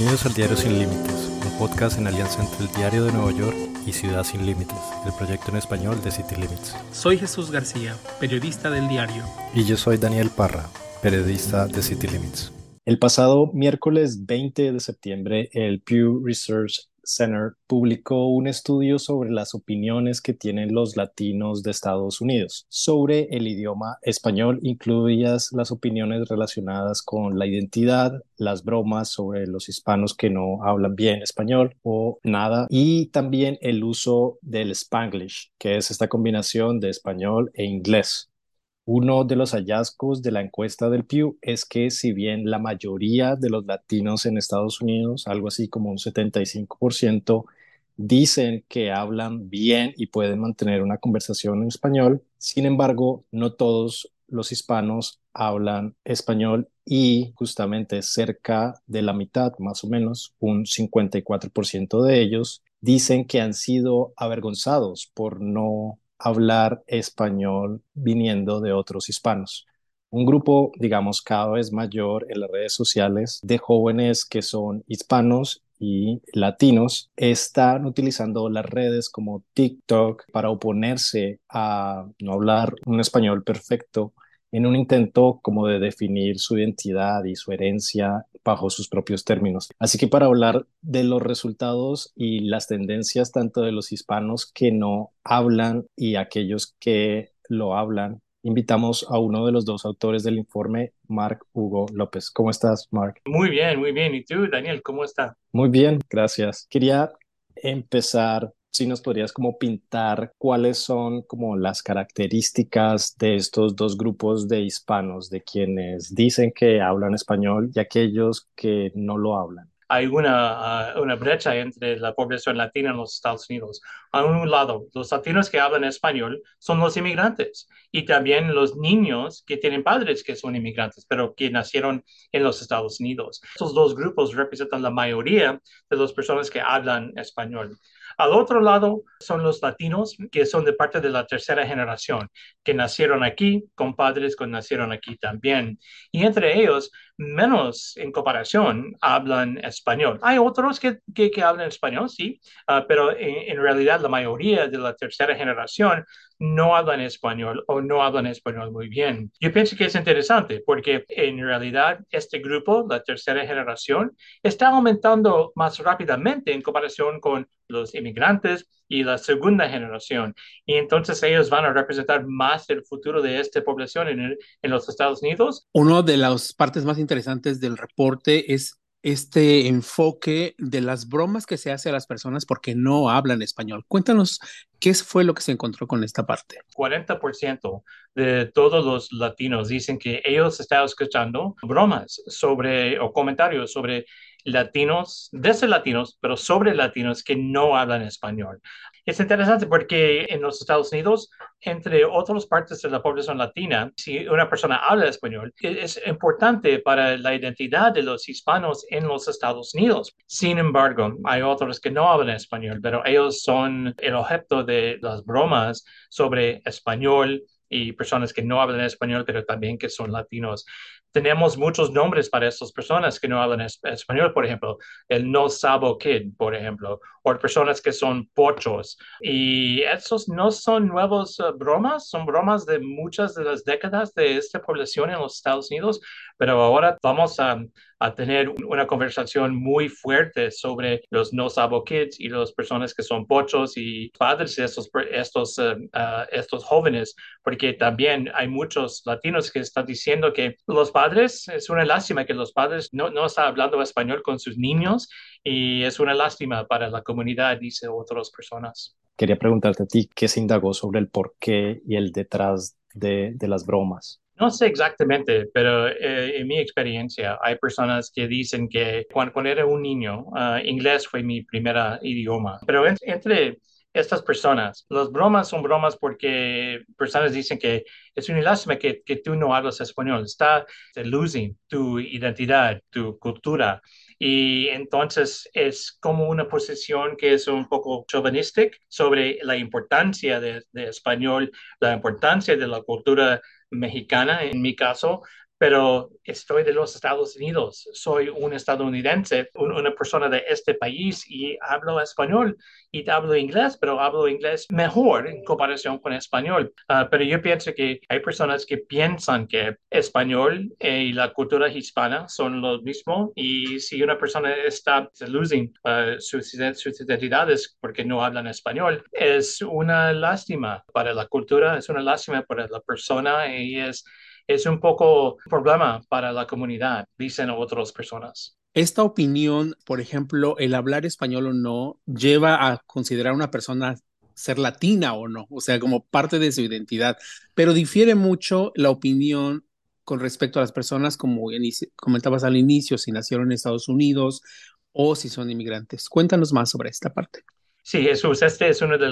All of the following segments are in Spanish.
Bienvenidos al Diario Sin Límites, un podcast en alianza entre el Diario de Nueva York y Ciudad Sin Límites, el proyecto en español de City Limits. Soy Jesús García, periodista del diario. Y yo soy Daniel Parra, periodista de City Limits. El pasado miércoles 20 de septiembre, el Pew Research Center publicó un estudio sobre las opiniones que tienen los latinos de Estados Unidos sobre el idioma español, incluidas las opiniones relacionadas con la identidad, las bromas sobre los hispanos que no hablan bien español o nada, y también el uso del spanglish, que es esta combinación de español e inglés. Uno de los hallazgos de la encuesta del Pew es que si bien la mayoría de los latinos en Estados Unidos, algo así como un 75%, dicen que hablan bien y pueden mantener una conversación en español, sin embargo, no todos los hispanos hablan español y justamente cerca de la mitad, más o menos, un 54% de ellos, dicen que han sido avergonzados por no hablar español viniendo de otros hispanos. Un grupo, digamos, cada vez mayor en las redes sociales de jóvenes que son hispanos y latinos están utilizando las redes como TikTok para oponerse a no hablar un español perfecto en un intento como de definir su identidad y su herencia bajo sus propios términos. Así que para hablar de los resultados y las tendencias tanto de los hispanos que no hablan y aquellos que lo hablan, invitamos a uno de los dos autores del informe, Mark Hugo López. ¿Cómo estás, Mark? Muy bien, muy bien. ¿Y tú, Daniel, cómo estás? Muy bien, gracias. Quería empezar si nos podrías como pintar cuáles son como las características de estos dos grupos de hispanos, de quienes dicen que hablan español y aquellos que no lo hablan hay una, uh, una brecha entre la población latina en los Estados Unidos. A un lado, los latinos que hablan español son los inmigrantes y también los niños que tienen padres que son inmigrantes, pero que nacieron en los Estados Unidos. Estos dos grupos representan la mayoría de las personas que hablan español. Al otro lado son los latinos que son de parte de la tercera generación, que nacieron aquí, con padres que nacieron aquí también. Y entre ellos, menos en comparación hablan español. Hay otros que, que, hablan español, sí, uh, pero en, en realidad la mayoría de la tercera generación no hablan español o no hablan español muy bien. Yo pienso que es interesante porque en realidad este grupo, la tercera generación, está aumentando más rápidamente en comparación con los inmigrantes y la segunda generación. Y entonces ellos van a representar más el futuro de esta población en, en los Estados Unidos. Una de las partes más interesantes del reporte es este enfoque de las bromas que se hace a las personas porque no hablan español. Cuéntanos qué fue lo que se encontró con esta parte. 40% de todos los latinos dicen que ellos están escuchando bromas sobre o comentarios sobre latinos, desde latinos, pero sobre latinos que no hablan español. Es interesante porque en los Estados Unidos, entre otras partes de la población latina, si una persona habla español, e-, es importante para la identidad de los hispanos en los Estados Unidos. Sin embargo, hay otros que no hablan español, pero ellos son el objeto de las bromas sobre español y personas que no hablan español, pero también que son latinos tenemos muchos nombres para estas personas que no hablan español, por ejemplo, el no sabo kid, por ejemplo, o personas que son pochos. Y esos no son nuevos eh, bromas, son bromas de muchas de las décadas de esta población en los Estados Unidos, pero ahora vamos a, a tener una conversación muy fuerte sobre los no sabo kids y las personas que son pochos y padres de estos, estos, uh, estos jóvenes, porque también hay muchos latinos que están diciendo que los padres, es una lástima que los padres no, no están hablando español con sus niños y es una lástima para la comunidad, dice otras personas. Quería preguntarte a ti, ¿qué se indagó sobre el porqué y el detrás de, de las bromas? No sé exactamente, pero eh, en mi experiencia hay personas que dicen que cuando, era un niño, uh, inglés fue mi primer idioma, pero entre estas personas. Las bromas son bromas porque personas dicen que es una lástima que, que tú no hablas español, está losing tu identidad, tu cultura. Y entonces es como una posición que es un poco chauvinistic sobre la importancia de, de español, la importancia de la cultura mexicana, en mi caso, pero estoy de los Estados Unidos, soy un estadounidense, una persona de este país y hablo español y hablo inglés, pero hablo inglés mejor en comparación con español. Ah, pero yo pienso que hay personas que piensan que español y la cultura hispana son lo mismo y si una persona está losing uh, sus, sus identidades porque no hablan español, es una lástima para la cultura, es una lástima para la persona y es es un poco problema para la comunidad, dicen otras personas. Esta opinión, por ejemplo, el hablar español o no, lleva a considerar a una persona ser latina o no, o sea, como parte de su identidad, pero difiere mucho la opinión con respecto a las personas, como comentabas al inicio, si nacieron en Estados Unidos o si son inmigrantes. Cuéntanos más sobre esta parte. Sí, Jesús, este es uno de,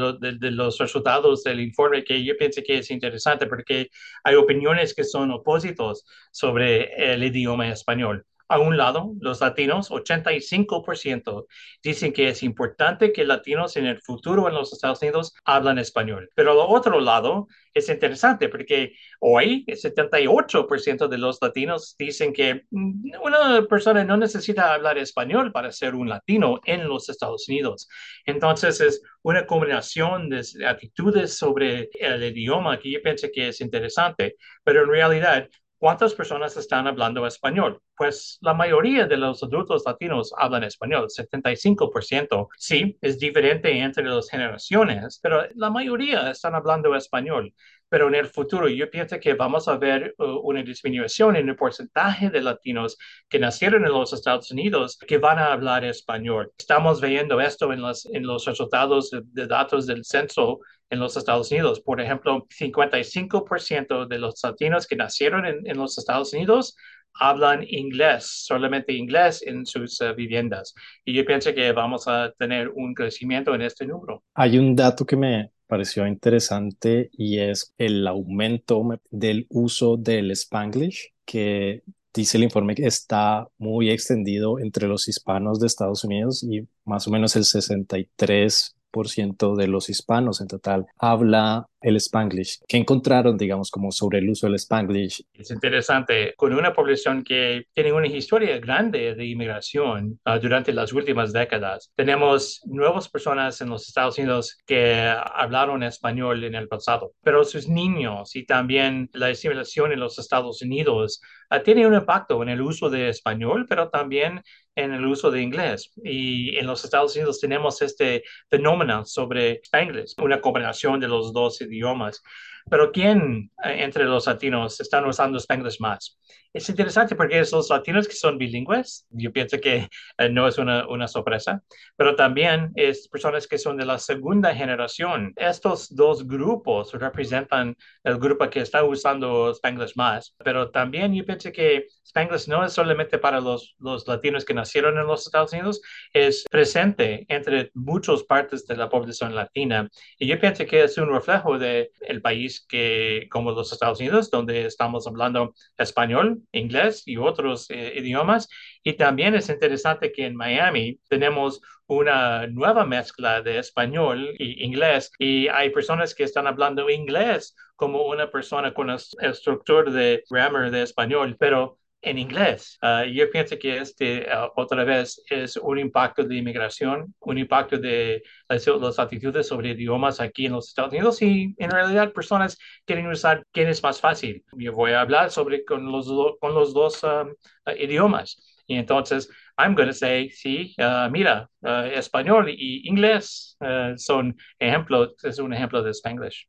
los resultados del informe que yo pienso que es interesante porque hay opiniones que son opuestos sobre el idioma español. A un lado, los latinos, 85%, dicen que es importante que latinos en el futuro en los Estados Unidos hablan español. Pero al otro lado, es interesante porque hoy el 78% de los latinos dicen que mm, una persona no necesita hablar español para ser un latino en los Estados Unidos. Entonces es una combinación de actitudes sobre el idioma que yo pienso que es interesante, pero en realidad ¿Cuántas personas están hablando español? Pues la mayoría de los adultos latinos hablan español, 75%. Sí, es diferente entre las generaciones, pero la mayoría están hablando español. Pero en el futuro yo pienso que vamos a ver uh, una disminución en el porcentaje de latinos que nacieron en los Estados Unidos que van a hablar español. Estamos viendo esto en los, en los resultados de datos del censo en los Estados Unidos. Por ejemplo, 55% de los latinos que nacieron en, los Estados Unidos hablan inglés, solamente inglés en sus eh, viviendas. Y yo pienso que vamos a tener un crecimiento en este número. Hay un dato que me pareció interesante y es el aumento del uso del spanglish que dice el informe que está muy extendido entre los hispanos de Estados Unidos y más o menos el 63 ciento de los hispanos en total habla el spanglish. ¿Qué encontraron, digamos, como sobre el uso del spanglish? Es interesante. Con una población que tiene una historia grande de inmigración uh, durante las últimas décadas, tenemos nuevas personas en los Estados Unidos que hablaron español en el pasado, pero sus niños y también la asimilación en los Estados Unidos uh, tiene un impacto en el uso de español, pero también en el uso de inglés. Y en los Estados Unidos tenemos este fenómeno sobre Spanglish, una combinación de los dos idiomas. Pero ¿quién eh, entre los latinos están usando Spanglish más? Es interesante porque es los latinos que son bilingües, yo pienso que eh, no es una, una, sorpresa, pero también es personas que son de la segunda generación. Estos dos grupos representan el grupo que está usando Spanglish más, pero también yo pienso que Spanglish no es solamente para los, los latinos que nacieron en los Estados Unidos, es presente entre muchas partes de la población latina. Y yo pienso que es un reflejo del el país que, como los Estados Unidos, donde estamos hablando español, inglés y otros eh, idiomas. Y también es interesante que en Miami tenemos una nueva mezcla de español y inglés y hay personas que están hablando inglés como una persona con el estructura de grammar de español, pero en inglés. Ah, yo pienso que este ah, otra vez es un impacto de inmigración, un impacto de las, actitudes sobre idiomas aquí en los Estados Unidos y en realidad personas quieren usar quién es más fácil. Yo voy a hablar sobre con los, dos um, idiomas. Y entonces, I'm going to say, sí, uh, mira, español y inglés son ejemplos, es un ejemplo de Spanglish.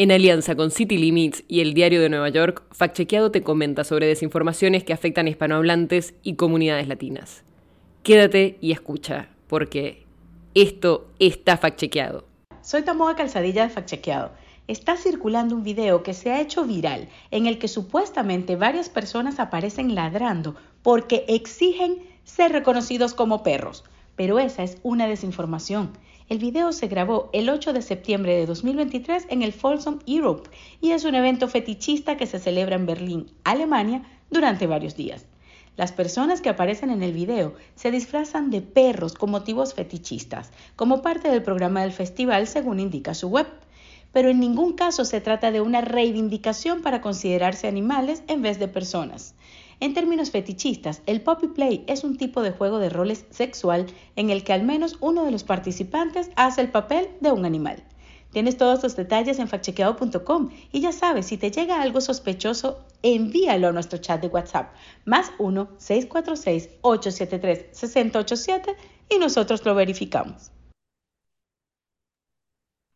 En alianza con City Limits y el Diario de Nueva York, Facchequeado te comenta sobre desinformaciones que afectan a hispanohablantes y comunidades latinas. Quédate y escucha, porque esto está facchequeado. Soy Tamoa Calzadilla de Facchequeado. Está circulando un video que se ha hecho viral en el que supuestamente varias personas aparecen ladrando porque exigen ser reconocidos como perros. Pero esa es una desinformación. El video se grabó el 8 de septiembre de 2023 en el Folsom Europe y es un evento fetichista que se celebra en Berlín, Alemania, durante varios días. Las personas que aparecen en el video se disfrazan de perros con motivos fetichistas, como parte del programa del festival según indica su web. pero en ningún caso se trata de una reivindicación para considerarse animales en vez de personas. En términos fetichistas, el puppy play es un tipo de juego de roles sexual en el que al menos uno de los participantes hace el papel de un animal. Tienes todos los detalles en factchequeado.com y ya sabes, si te llega algo sospechoso, envíalo a nuestro chat de WhatsApp, más 1-646-873-6087 y nosotros lo verificamos.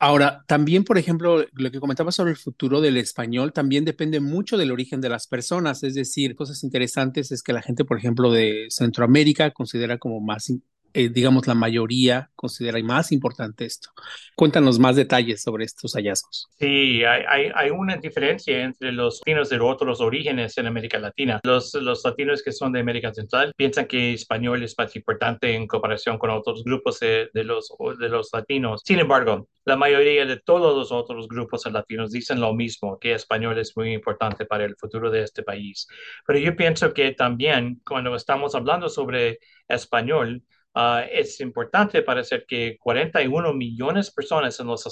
Ahora, también, por ejemplo, lo que comentaba sobre el futuro del español también depende mucho del origen de las personas. Es decir, cosas interesantes es que la gente, por ejemplo, de Centroamérica considera como más eh, digamos, la mayoría considera más importante esto. Cuéntanos más detalles sobre estos hallazgos. Sí, hay, hay, una diferencia entre los latinos de otros orígenes en América Latina. Los, los latinos que son de América Central piensan que español es más importante en comparación con otros grupos de, de los, de los latinos. Sin embargo, la mayoría de todos los otros grupos latinos dicen lo mismo, que español es muy importante para el futuro de este país. Pero yo pienso que también cuando estamos hablando sobre español, Ah, es importante para hacer que 41 millones de personas en los,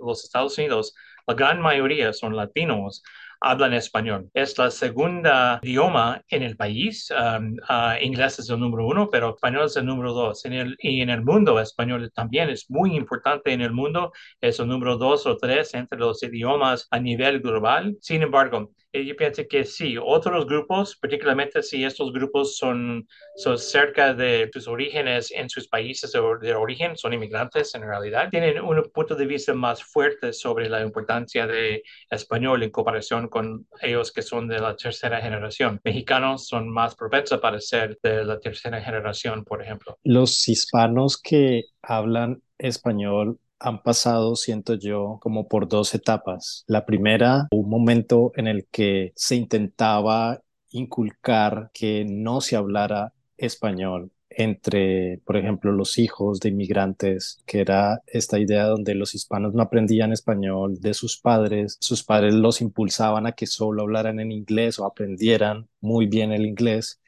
los Estados Unidos, la gran mayoría son latinos, hablan español. Es la segunda idioma en el país. Ah, inglés es el número uno, pero español es el número dos. En el, y en el mundo, español también es muy importante en el mundo. Es el número dos o tres entre los idiomas a nivel global. Sin embargo, yo pienso que sí, otros grupos, particularmente si estos grupos son, son cerca de sus orígenes en sus países de, origen, son inmigrantes en realidad, tienen un punto de vista más fuerte sobre la importancia de español en comparación con ellos que son de la tercera generación. Mexicanos son más propensos para ser de la tercera generación, por ejemplo. Los hispanos que hablan español han pasado, siento yo, como por dos etapas. La primera, un momento en el que se intentaba inculcar que no se hablara español entre, por ejemplo, los hijos de inmigrantes, que era esta idea donde los hispanos no aprendían español de sus padres, sus padres los impulsaban a que solo hablaran en inglés o aprendieran muy bien el inglés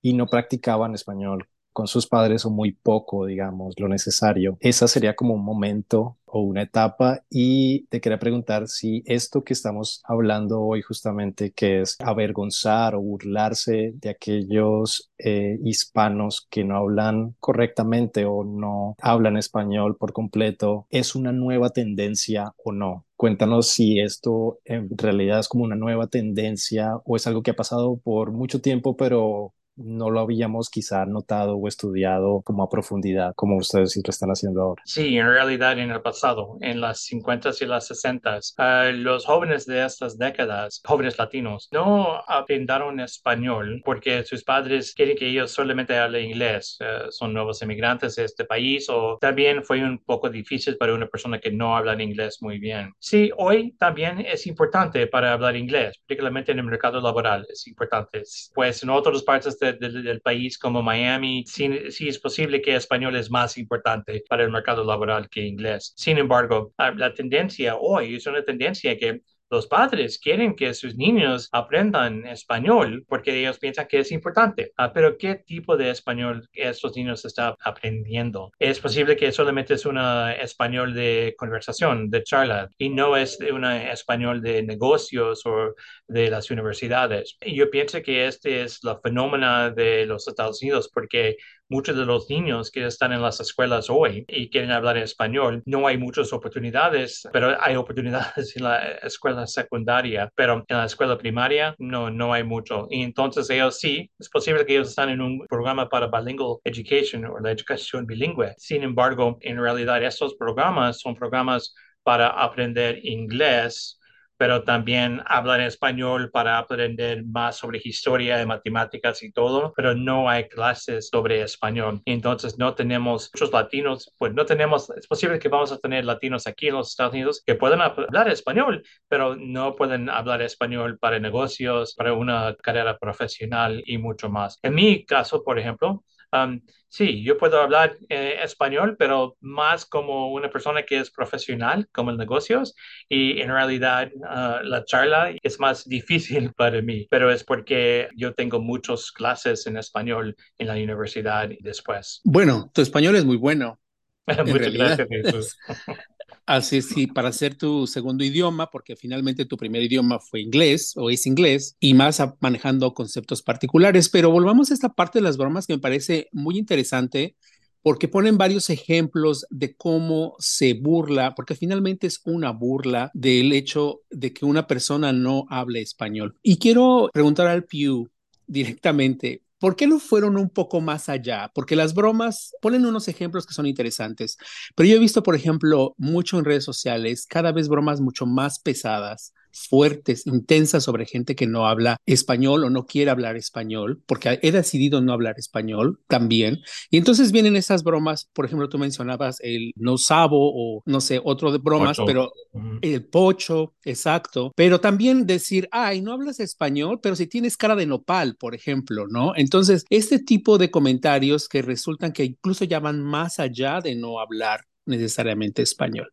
y no practicaban español con sus padres o muy poco, digamos, lo necesario. Esa sería como un momento o una etapa y te quería preguntar si esto que estamos hablando hoy justamente, que es avergonzar o burlarse de aquellos eh, hispanos que no hablan correctamente o no hablan español por completo, es una nueva tendencia o no. Cuéntanos si esto en realidad es como una nueva tendencia o es algo que ha pasado por mucho tiempo, pero no lo habíamos quizá notado o estudiado como a profundidad, como ustedes sí lo están haciendo ahora. Sí, en realidad en el pasado, en las 50 y las 60, uh, los jóvenes de estas décadas, jóvenes latinos, no aprendieron español porque sus padres quieren que ellos solamente hablen inglés. Uh, son nuevos inmigrantes de este país o también fue un poco difícil para una persona que no habla inglés muy bien. Sí, hoy también es importante para hablar inglés, particularmente en el mercado laboral, es importante. Pues en otras partes de del país como Miami, sí, es posible que español es más importante para el mercado laboral que inglés. Sin embargo, ah, la tendencia hoy es una tendencia que los padres quieren que sus niños aprendan español porque ellos piensan que es importante. Ah, pero ¿qué tipo de español estos niños están aprendiendo? Es posible que solamente es un español de conversación, de charla, y no es un español de negocios o de las universidades. Yo pienso que este es la fenómeno de los Estados Unidos porque muchos de los niños que están en las escuelas hoy y quieren hablar español, no hay muchas oportunidades, pero hay oportunidades en la escuela secundaria, pero en la escuela primaria no, no hay mucho. Y entonces ellos sí, es posible que ellos están en un programa para bilingual education o la educación bilingüe. Sin embargo, en realidad estos programas son programas para aprender inglés pero también hablan español para aprender más sobre historia y matemáticas y todo, pero no hay clases sobre español. Entonces no tenemos muchos latinos, pues no tenemos, es posible que vamos a tener latinos aquí en los Estados Unidos que pueden hablar español, pero no pueden hablar español para negocios, para una carrera profesional y mucho más. En mi caso, por ejemplo, Um, sí, yo puedo hablar eh, español, pero más como una persona que es profesional, como en negocios, y en realidad uh, la charla es más difícil para mí, pero es porque yo tengo muchas clases en español en la universidad y después. Bueno, tu español es muy bueno. Muchas gracias, Jesús. Así es, sí, para ser tu segundo idioma, porque finalmente tu primer idioma fue inglés o es inglés, y más manejando conceptos particulares. Pero volvamos a esta parte de las bromas que me parece muy interesante porque ponen varios ejemplos de cómo se burla, porque finalmente es una burla del hecho de que una persona no hable español. Y quiero preguntar al Pew directamente, ¿Por qué no fueron un poco más allá? Porque las bromas ponen unos ejemplos que son interesantes, pero yo he visto, por ejemplo, mucho en redes sociales, cada vez bromas mucho más pesadas, fuertes, intensas sobre gente que no habla español o no quiere hablar español, porque he decidido no hablar español también. Y entonces vienen esas bromas, por ejemplo, tú mencionabas el no sabo o no sé, otro de bromas, pero el pocho, exacto. Pero también decir, ay, no hablas español, pero si tienes cara de nopal, por ejemplo, ¿no? Entonces, este tipo de comentarios que resultan que incluso ya van más allá de no hablar necesariamente español.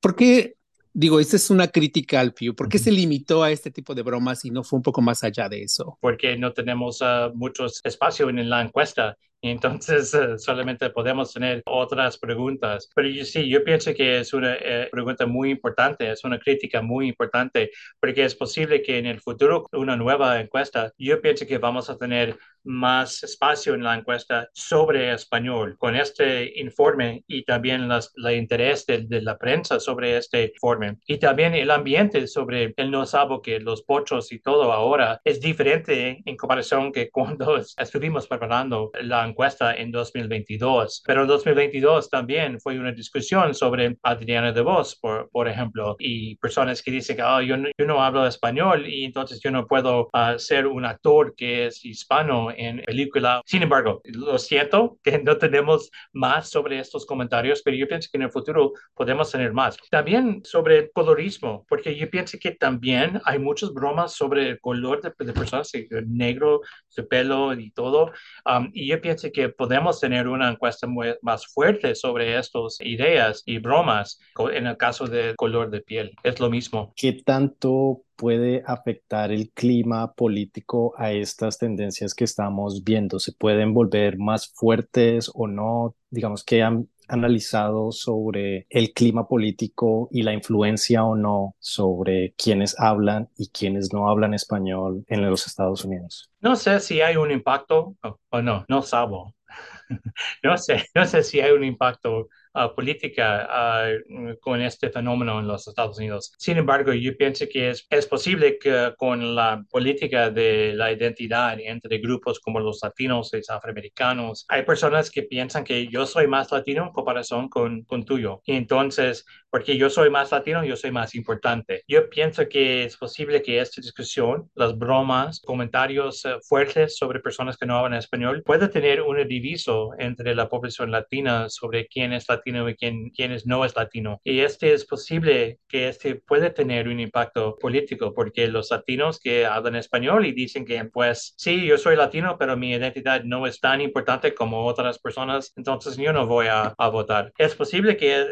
¿Por qué Digo, esta es una crítica al Pew. ¿Por qué se limitó a este tipo de bromas y no fue un poco más allá de eso? Porque no tenemos uh, mucho espacio en la encuesta entonces uh, solamente podemos tener otras preguntas. Pero yo, sí, yo pienso que es una eh, pregunta muy importante, es una crítica muy importante, porque es posible que en el futuro una nueva encuesta, yo pienso que vamos a tener más espacio en la encuesta sobre español con este informe y también las, el interés de, de, la prensa sobre este informe y también el ambiente sobre el no sabo que los pochos y todo ahora es diferente en comparación que cuando estuvimos preparando la encuesta en 2022 pero en 2022 también fue una discusión sobre Adriana de Vos por, por ejemplo y personas que dicen que oh, yo, no, yo no hablo español y entonces yo no puedo uh, ser un actor que es hispano en película. Sin embargo, lo siento que no tenemos más sobre estos comentarios, pero yo pienso que en el futuro podemos tener más. También sobre colorismo, porque yo pienso que también hay muchas bromas sobre el color de, de personas, el negro, su pelo y todo. Um, y yo pienso que podemos tener una encuesta muy, más fuerte sobre estas ideas y bromas en el caso del color de piel. Es lo mismo. ¿Qué tanto puede afectar el clima político a estas tendencias que estamos viendo? ¿Se pueden volver más fuertes o no? Digamos han analizado sobre el clima político y la influencia o no sobre quienes hablan y quienes no hablan español en los Estados Unidos. No sé si hay un impacto o, no, no sabo. no sé, no sé si hay un impacto política con este fenómeno en los Estados Unidos. Sin embargo, yo pienso que es, es posible que con la política de la identidad entre grupos como los latinos y los afroamericanos, hay personas que piensan que yo soy más latino en comparación con, con tuyo. Y entonces, porque yo soy más latino, yo soy más importante. Yo pienso que es posible que esta discusión, las bromas, comentarios eh, fuertes sobre personas que no hablan español, pueda tener un diviso entre la población latina sobre quién es latino y quién, no es latino. Y este es posible que este puede tener un impacto político porque los latinos que hablan español y dicen que pues sí, yo soy latino, pero mi identidad no es tan importante como otras personas, entonces yo no voy a, votar. Es posible que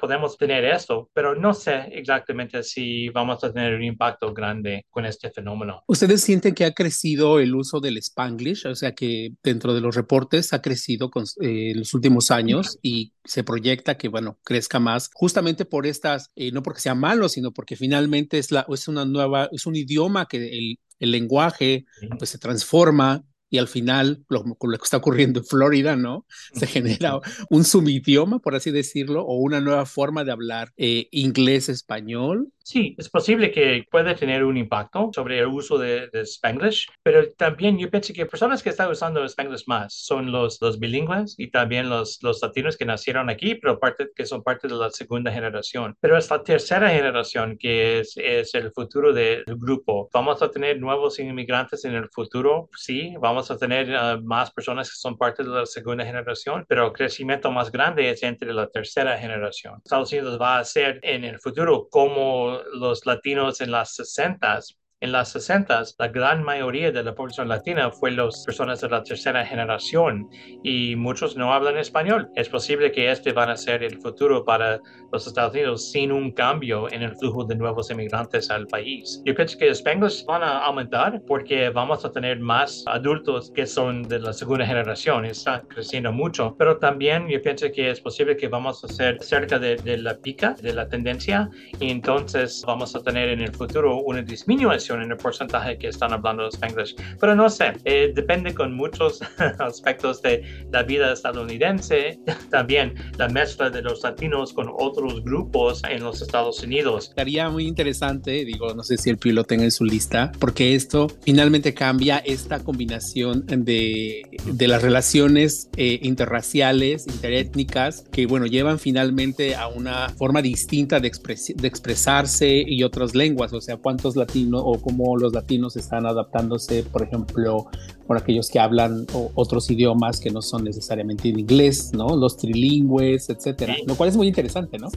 podemos tener esto, pero no sé exactamente si vamos a tener un impacto grande con este fenómeno. ¿Ustedes sienten que ha crecido el uso del spanglish? O sea, que dentro de los reportes ha crecido eh, en los últimos años y se proyecta que, bueno, crezca más, justamente por estas, eh, no porque sea malo, sino porque finalmente es, la, es una nueva, es un idioma que el, el lenguaje pues se transforma y al final, lo, lo, que está ocurriendo en Florida, ¿no? Se genera un subidioma, por así decirlo, o una nueva forma de hablar eh, inglés-español Sí, es posible que pueda tener un impacto sobre el uso de, de, Spanglish, pero también yo pienso que personas que están usando Spanglish más son los, los bilingües y también los, los latinos que nacieron aquí, pero parte, que son parte de la segunda generación. Pero es la tercera generación que es, es el futuro del grupo. ¿Vamos a tener nuevos inmigrantes en el futuro? Sí, vamos a tener uh, más personas que son parte de la segunda generación, pero el crecimiento más grande es entre la tercera generación. Estados Unidos va a ser en el futuro como los latinos en las 60 en las 60 la gran mayoría de la población latina fue las personas de la tercera generación y muchos no hablan español. Es posible que este van a ser el futuro para los Estados Unidos sin un cambio en el flujo de nuevos inmigrantes al país. Yo pienso que los Spanglish van a aumentar porque vamos a tener más adultos que son de la segunda generación, están creciendo mucho, pero también yo pienso que es posible que vamos a ser cerca de, de la pica, de la tendencia, y entonces vamos a tener en el futuro una disminución en el porcentaje que están hablando Spanglish. Pero no sé, eh, depende con muchos aspectos de la vida estadounidense, también la mezcla de los latinos con otros grupos en los Estados Unidos. Estaría muy interesante, digo, no sé si el PIB lo tenga en su lista, porque esto finalmente cambia esta combinación de, de las relaciones eh, interraciales, interétnicas, que bueno, llevan finalmente a una forma distinta de, de expresarse y otras lenguas, o sea, cuántos latinos o cómo los latinos están adaptándose, por ejemplo, por aquellos que hablan otros idiomas que no son necesariamente en inglés, ¿no? Los trilingües, etcétera, lo cual es muy interesante, ¿no?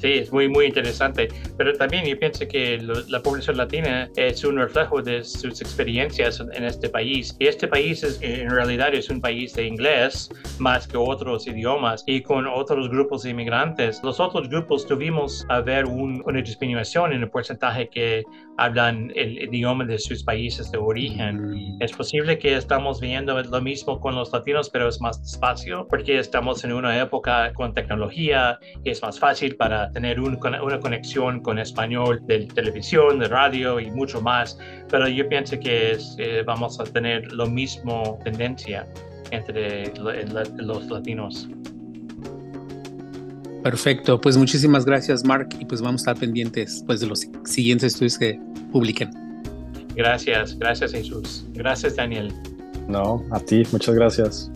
Sí, es muy, muy interesante. Pero también yo pienso que la población latina es un reflejo de sus experiencias en este país. Y este país es, en realidad es un país de inglés más que otros idiomas y con otros grupos de inmigrantes. Los otros grupos tuvimos a ver una disminución en el porcentaje que hablan el idioma de sus países de origen. Es posible que estamos viendo lo mismo con los latinos, pero es más despacio porque estamos en una época con tecnología y es más fácil para tener una conexión con español de televisión, de radio y mucho más. Pero yo pienso que eh, vamos a tener lo mismo tendencia entre los latinos. Perfecto, pues muchísimas gracias Mark y pues vamos a estar pendientes pues de los siguientes estudios que publiquen. Gracias, gracias Jesús. Gracias Daniel. No, a ti, muchas gracias.